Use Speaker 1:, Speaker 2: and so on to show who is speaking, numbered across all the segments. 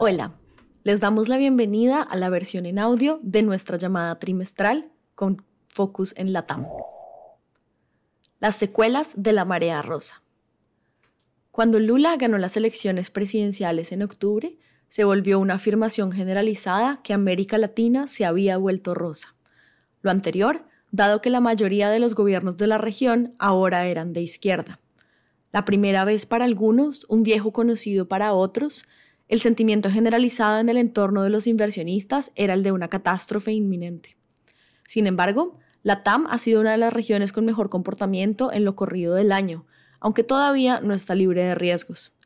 Speaker 1: Hola, les damos la bienvenida a la versión en audio de nuestra llamada trimestral con focus en la TAM. Las secuelas de la marea rosa. Cuando Lula ganó las elecciones presidenciales en octubre, se volvió una afirmación generalizada que América Latina se había vuelto rosa. Lo anterior, dado que la mayoría de los gobiernos de la región ahora eran de izquierda. La primera vez para algunos, un viejo conocido para otros, el sentimiento generalizado en el entorno de los inversionistas era el de una catástrofe inminente. Sin embargo, la TAM ha sido una de las regiones con mejor comportamiento en lo corrido del año, aunque todavía no está libre de riesgos.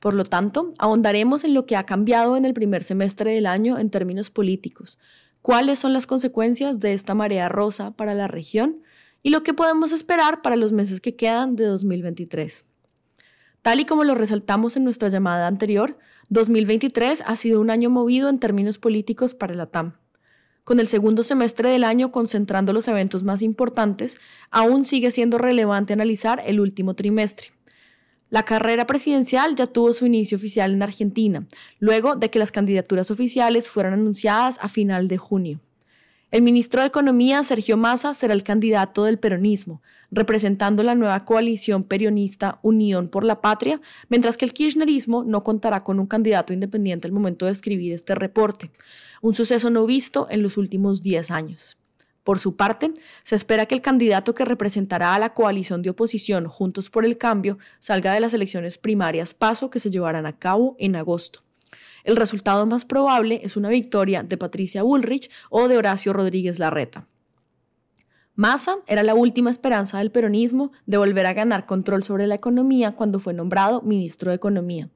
Speaker 1: Por lo tanto, ahondaremos en lo que ha cambiado en el primer semestre del año en términos políticos, cuáles son las consecuencias de esta marea rosa para la región y lo que podemos esperar para los meses que quedan de 2023. Tal y como lo resaltamos en nuestra llamada anterior, 2023 ha sido un año movido en términos políticos para la TAM. Con el segundo semestre del año concentrando los eventos más importantes, aún sigue siendo relevante analizar el último trimestre. La carrera presidencial ya tuvo su inicio oficial en Argentina, luego de que las candidaturas oficiales fueran anunciadas a final de junio. El ministro de Economía, Sergio Massa, será el candidato del peronismo, representando la nueva coalición peronista Unión por la Patria, mientras que el kirchnerismo no contará con un candidato independiente al momento de escribir este reporte, un suceso no visto en los últimos 10 años. Por su parte, se espera que el candidato que representará a la coalición de oposición Juntos por el Cambio salga de las elecciones primarias paso que se llevarán a cabo en agosto. El resultado más probable es una victoria de Patricia Bullrich o de Horacio Rodríguez Larreta. Massa era la última esperanza del peronismo de volver a ganar control sobre la economía cuando fue nombrado ministro de Economía.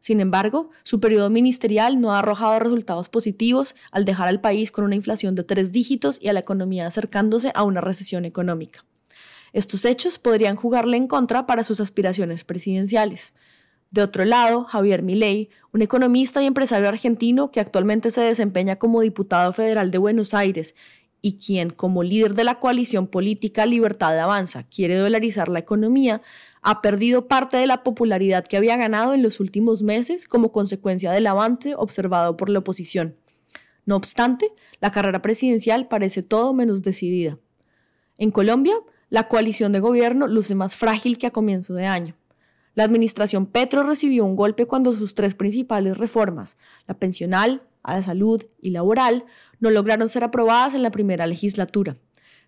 Speaker 1: Sin embargo, su periodo ministerial no ha arrojado resultados positivos al dejar al país con una inflación de tres dígitos y a la economía acercándose a una recesión económica. Estos hechos podrían jugarle en contra para sus aspiraciones presidenciales. De otro lado, Javier Milei, un economista y empresario argentino que actualmente se desempeña como diputado federal de Buenos Aires y quien, como líder de la coalición política Libertad de Avanza, quiere dolarizar la economía, ha perdido parte de la popularidad que había ganado en los últimos meses como consecuencia del avance observado por la oposición. No obstante, la carrera presidencial parece todo menos decidida. En Colombia, la coalición de gobierno luce más frágil que a comienzo de año. La administración Petro recibió un golpe cuando sus tres principales reformas, la pensional, la salud y laboral, no lograron ser aprobadas en la primera legislatura.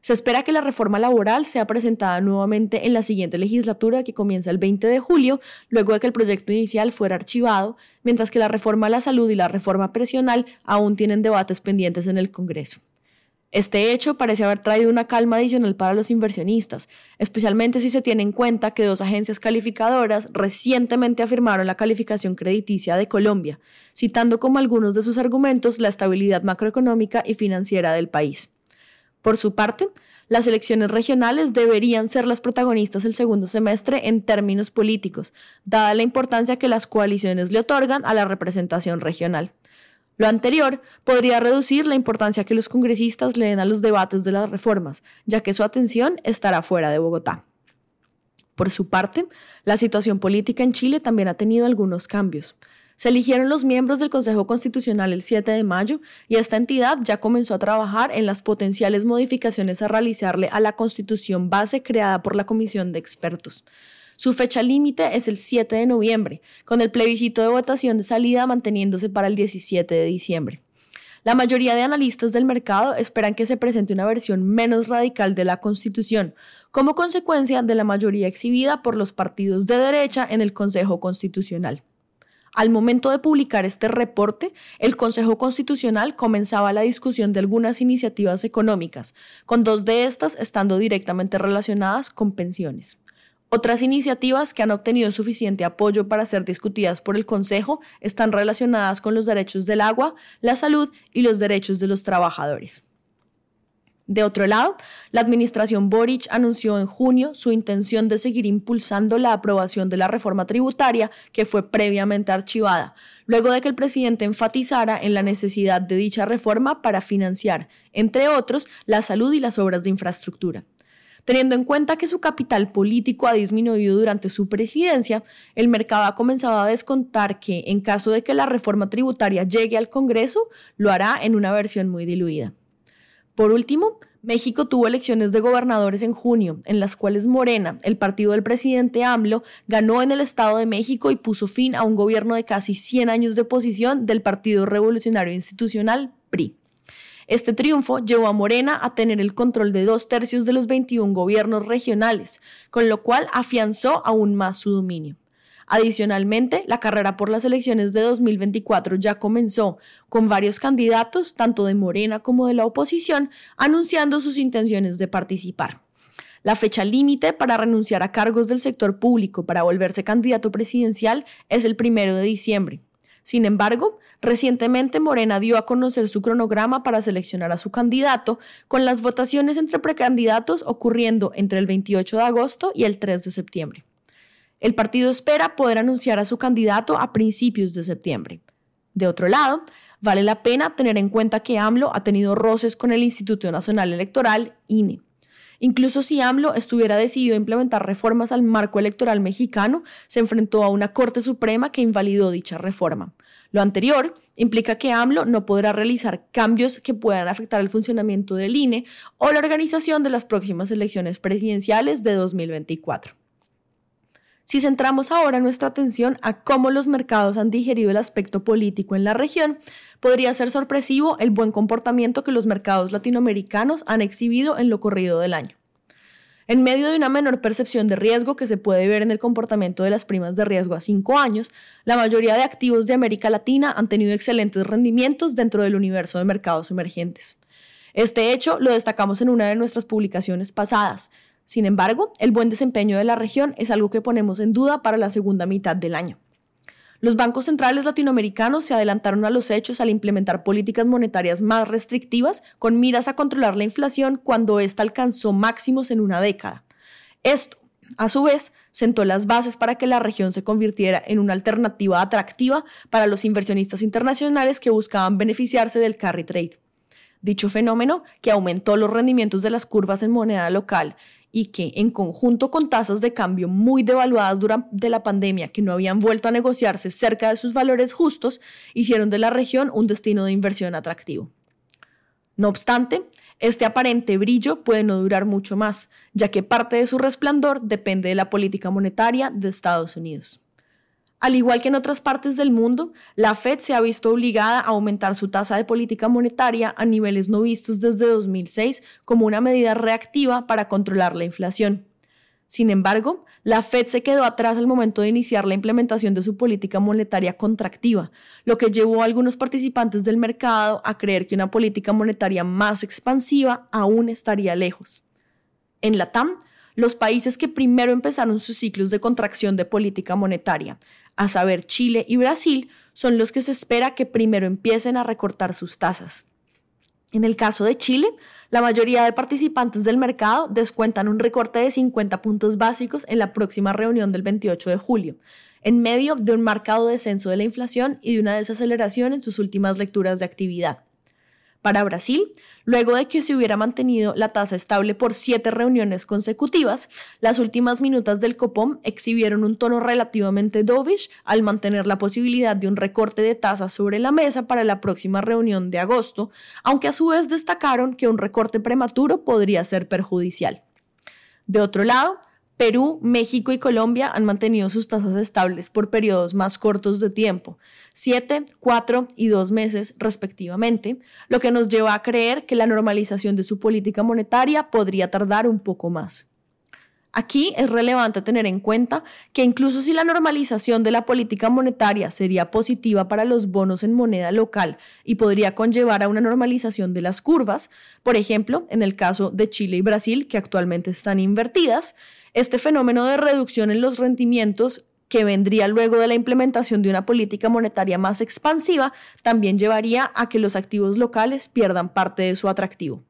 Speaker 1: Se espera que la reforma laboral sea presentada nuevamente en la siguiente legislatura que comienza el 20 de julio, luego de que el proyecto inicial fuera archivado, mientras que la reforma a la salud y la reforma pensional aún tienen debates pendientes en el Congreso. Este hecho parece haber traído una calma adicional para los inversionistas, especialmente si se tiene en cuenta que dos agencias calificadoras recientemente afirmaron la calificación crediticia de Colombia, citando como algunos de sus argumentos la estabilidad macroeconómica y financiera del país. Por su parte, las elecciones regionales deberían ser las protagonistas el segundo semestre en términos políticos, dada la importancia que las coaliciones le otorgan a la representación regional. Lo anterior podría reducir la importancia que los congresistas le den a los debates de las reformas, ya que su atención estará fuera de Bogotá. Por su parte, la situación política en Chile también ha tenido algunos cambios. Se eligieron los miembros del Consejo Constitucional el 7 de mayo y esta entidad ya comenzó a trabajar en las potenciales modificaciones a realizarle a la constitución base creada por la Comisión de Expertos. Su fecha límite es el 7 de noviembre, con el plebiscito de votación de salida manteniéndose para el 17 de diciembre. La mayoría de analistas del mercado esperan que se presente una versión menos radical de la Constitución, como consecuencia de la mayoría exhibida por los partidos de derecha en el Consejo Constitucional. Al momento de publicar este reporte, el Consejo Constitucional comenzaba la discusión de algunas iniciativas económicas, con dos de estas estando directamente relacionadas con pensiones. Otras iniciativas que han obtenido suficiente apoyo para ser discutidas por el Consejo están relacionadas con los derechos del agua, la salud y los derechos de los trabajadores. De otro lado, la administración Boric anunció en junio su intención de seguir impulsando la aprobación de la reforma tributaria que fue previamente archivada, luego de que el presidente enfatizara en la necesidad de dicha reforma para financiar, entre otros, la salud y las obras de infraestructura. Teniendo en cuenta que su capital político ha disminuido durante su presidencia, el mercado ha comenzado a descontar que, en caso de que la reforma tributaria llegue al Congreso, lo hará en una versión muy diluida. Por último, México tuvo elecciones de gobernadores en junio, en las cuales Morena, el partido del presidente AMLO, ganó en el Estado de México y puso fin a un gobierno de casi 100 años de oposición del Partido Revolucionario Institucional, PRI. Este triunfo llevó a Morena a tener el control de dos tercios de los 21 gobiernos regionales, con lo cual afianzó aún más su dominio. Adicionalmente, la carrera por las elecciones de 2024 ya comenzó, con varios candidatos, tanto de Morena como de la oposición, anunciando sus intenciones de participar. La fecha límite para renunciar a cargos del sector público para volverse candidato presidencial es el primero de diciembre. Sin embargo, recientemente Morena dio a conocer su cronograma para seleccionar a su candidato, con las votaciones entre precandidatos ocurriendo entre el 28 de agosto y el 3 de septiembre. El partido espera poder anunciar a su candidato a principios de septiembre. De otro lado, vale la pena tener en cuenta que AMLO ha tenido roces con el Instituto Nacional Electoral, INE. Incluso si AMLO estuviera decidido a implementar reformas al marco electoral mexicano, se enfrentó a una Corte Suprema que invalidó dicha reforma. Lo anterior implica que AMLO no podrá realizar cambios que puedan afectar el funcionamiento del INE o la organización de las próximas elecciones presidenciales de 2024. Si centramos ahora nuestra atención a cómo los mercados han digerido el aspecto político en la región, podría ser sorpresivo el buen comportamiento que los mercados latinoamericanos han exhibido en lo corrido del año. En medio de una menor percepción de riesgo que se puede ver en el comportamiento de las primas de riesgo a cinco años, la mayoría de activos de América Latina han tenido excelentes rendimientos dentro del universo de mercados emergentes. Este hecho lo destacamos en una de nuestras publicaciones pasadas. Sin embargo, el buen desempeño de la región es algo que ponemos en duda para la segunda mitad del año. Los bancos centrales latinoamericanos se adelantaron a los hechos al implementar políticas monetarias más restrictivas con miras a controlar la inflación cuando ésta alcanzó máximos en una década. Esto, a su vez, sentó las bases para que la región se convirtiera en una alternativa atractiva para los inversionistas internacionales que buscaban beneficiarse del carry trade. Dicho fenómeno, que aumentó los rendimientos de las curvas en moneda local y que, en conjunto con tasas de cambio muy devaluadas durante la pandemia que no habían vuelto a negociarse cerca de sus valores justos, hicieron de la región un destino de inversión atractivo. No obstante, este aparente brillo puede no durar mucho más, ya que parte de su resplandor depende de la política monetaria de Estados Unidos. Al igual que en otras partes del mundo, la Fed se ha visto obligada a aumentar su tasa de política monetaria a niveles no vistos desde 2006 como una medida reactiva para controlar la inflación. Sin embargo, la Fed se quedó atrás al momento de iniciar la implementación de su política monetaria contractiva, lo que llevó a algunos participantes del mercado a creer que una política monetaria más expansiva aún estaría lejos. En la TAM, los países que primero empezaron sus ciclos de contracción de política monetaria, a saber Chile y Brasil, son los que se espera que primero empiecen a recortar sus tasas. En el caso de Chile, la mayoría de participantes del mercado descuentan un recorte de 50 puntos básicos en la próxima reunión del 28 de julio, en medio de un marcado descenso de la inflación y de una desaceleración en sus últimas lecturas de actividad. Para Brasil, luego de que se hubiera mantenido la tasa estable por siete reuniones consecutivas, las últimas minutas del Copom exhibieron un tono relativamente dovish al mantener la posibilidad de un recorte de tasas sobre la mesa para la próxima reunión de agosto, aunque a su vez destacaron que un recorte prematuro podría ser perjudicial. De otro lado, Perú, México y Colombia han mantenido sus tasas estables por periodos más cortos de tiempo, 7, 4 y 2 meses respectivamente, lo que nos lleva a creer que la normalización de su política monetaria podría tardar un poco más. Aquí es relevante tener en cuenta que incluso si la normalización de la política monetaria sería positiva para los bonos en moneda local y podría conllevar a una normalización de las curvas, por ejemplo, en el caso de Chile y Brasil, que actualmente están invertidas, este fenómeno de reducción en los rendimientos que vendría luego de la implementación de una política monetaria más expansiva también llevaría a que los activos locales pierdan parte de su atractivo.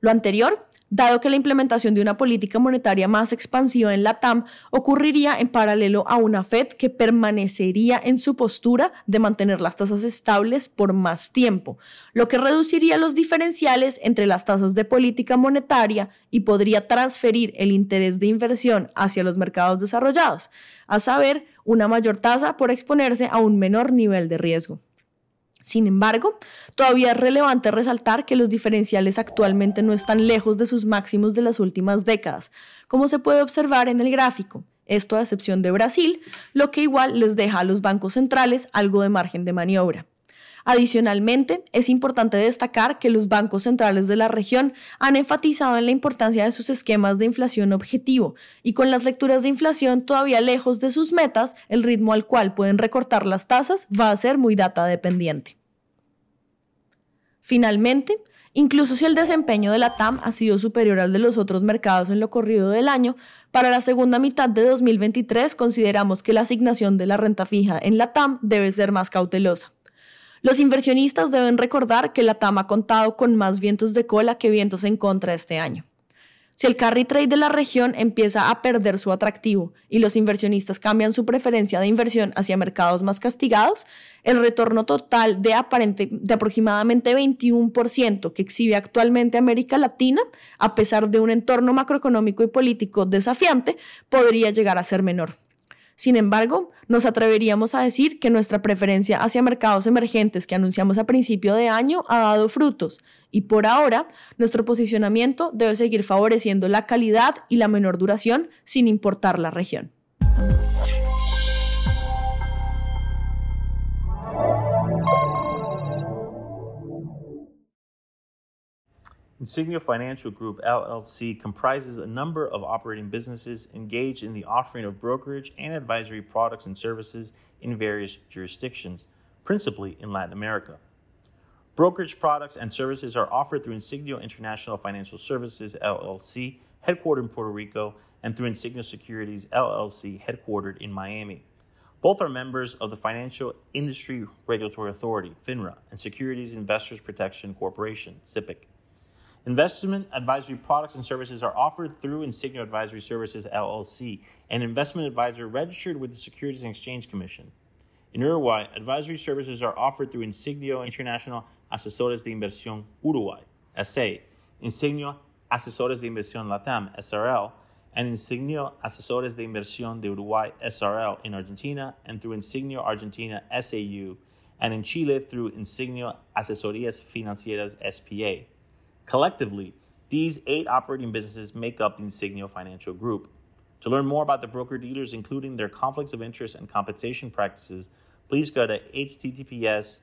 Speaker 1: Lo anterior dado que la implementación de una política monetaria más expansiva en la TAM ocurriría en paralelo a una Fed que permanecería en su postura de mantener las tasas estables por más tiempo, lo que reduciría los diferenciales entre las tasas de política monetaria y podría transferir el interés de inversión hacia los mercados desarrollados, a saber, una mayor tasa por exponerse a un menor nivel de riesgo. Sin embargo, todavía es relevante resaltar que los diferenciales actualmente no están lejos de sus máximos de las últimas décadas, como se puede observar en el gráfico, esto a excepción de Brasil, lo que igual les deja a los bancos centrales algo de margen de maniobra. Adicionalmente, es importante destacar que los bancos centrales de la región han enfatizado en la importancia de sus esquemas de inflación objetivo y con las lecturas de inflación todavía lejos de sus metas, el ritmo al cual pueden recortar las tasas va a ser muy data dependiente. Finalmente, incluso si el desempeño de la TAM ha sido superior al de los otros mercados en lo corrido del año, para la segunda mitad de 2023 consideramos que la asignación de la renta fija en la TAM debe ser más cautelosa. Los inversionistas deben recordar que la TAM ha contado con más vientos de cola que vientos en contra este año. Si el carry trade de la región empieza a perder su atractivo y los inversionistas cambian su preferencia de inversión hacia mercados más castigados, el retorno total de, de aproximadamente 21% que exhibe actualmente América Latina, a pesar de un entorno macroeconómico y político desafiante, podría llegar a ser menor. Sin embargo, nos atreveríamos a decir que nuestra preferencia hacia mercados emergentes que anunciamos a principio de año ha dado frutos y por ahora nuestro posicionamiento debe seguir favoreciendo la calidad y la menor duración sin importar la región.
Speaker 2: Insignia Financial Group LLC comprises a number of operating businesses engaged in the offering of brokerage and advisory products and services in various jurisdictions, principally in Latin America. Brokerage products and services are offered through Insignia International Financial Services LLC, headquartered in Puerto Rico, and through Insignia Securities LLC, headquartered in Miami. Both are members of the Financial Industry Regulatory Authority, FINRA, and Securities Investors Protection Corporation, SIPC. Investment advisory products and services are offered through Insignia Advisory Services LLC, an investment advisor registered with the Securities and Exchange Commission. In Uruguay, advisory services are offered through Insignio International Asesores de Inversión Uruguay, SA, Insignio Asesores de Inversión Latam, SRL, and Insignio Asesores de Inversión de Uruguay, SRL, in Argentina, and through Insignio Argentina, SAU, and in Chile through Insignio Asesorías Financieras, SPA. Collectively, these eight operating businesses make up the Insignia Financial Group. To learn more about the broker dealers, including their conflicts of interest and compensation practices, please go to https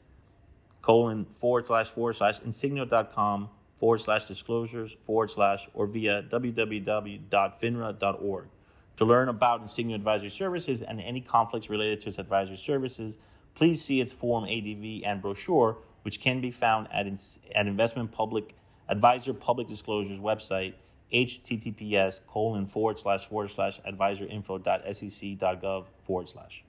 Speaker 2: colon forward slash forward slash insignio.com forward slash disclosures forward slash or via www.finra.org. To learn about Insignia Advisory Services and any conflicts related to its advisory services, please see its Form ADV and brochure, which can be found at, at Investment Public advisor public disclosures website, https colon forward slash forward slash advisorinfo.sec.gov forward slash.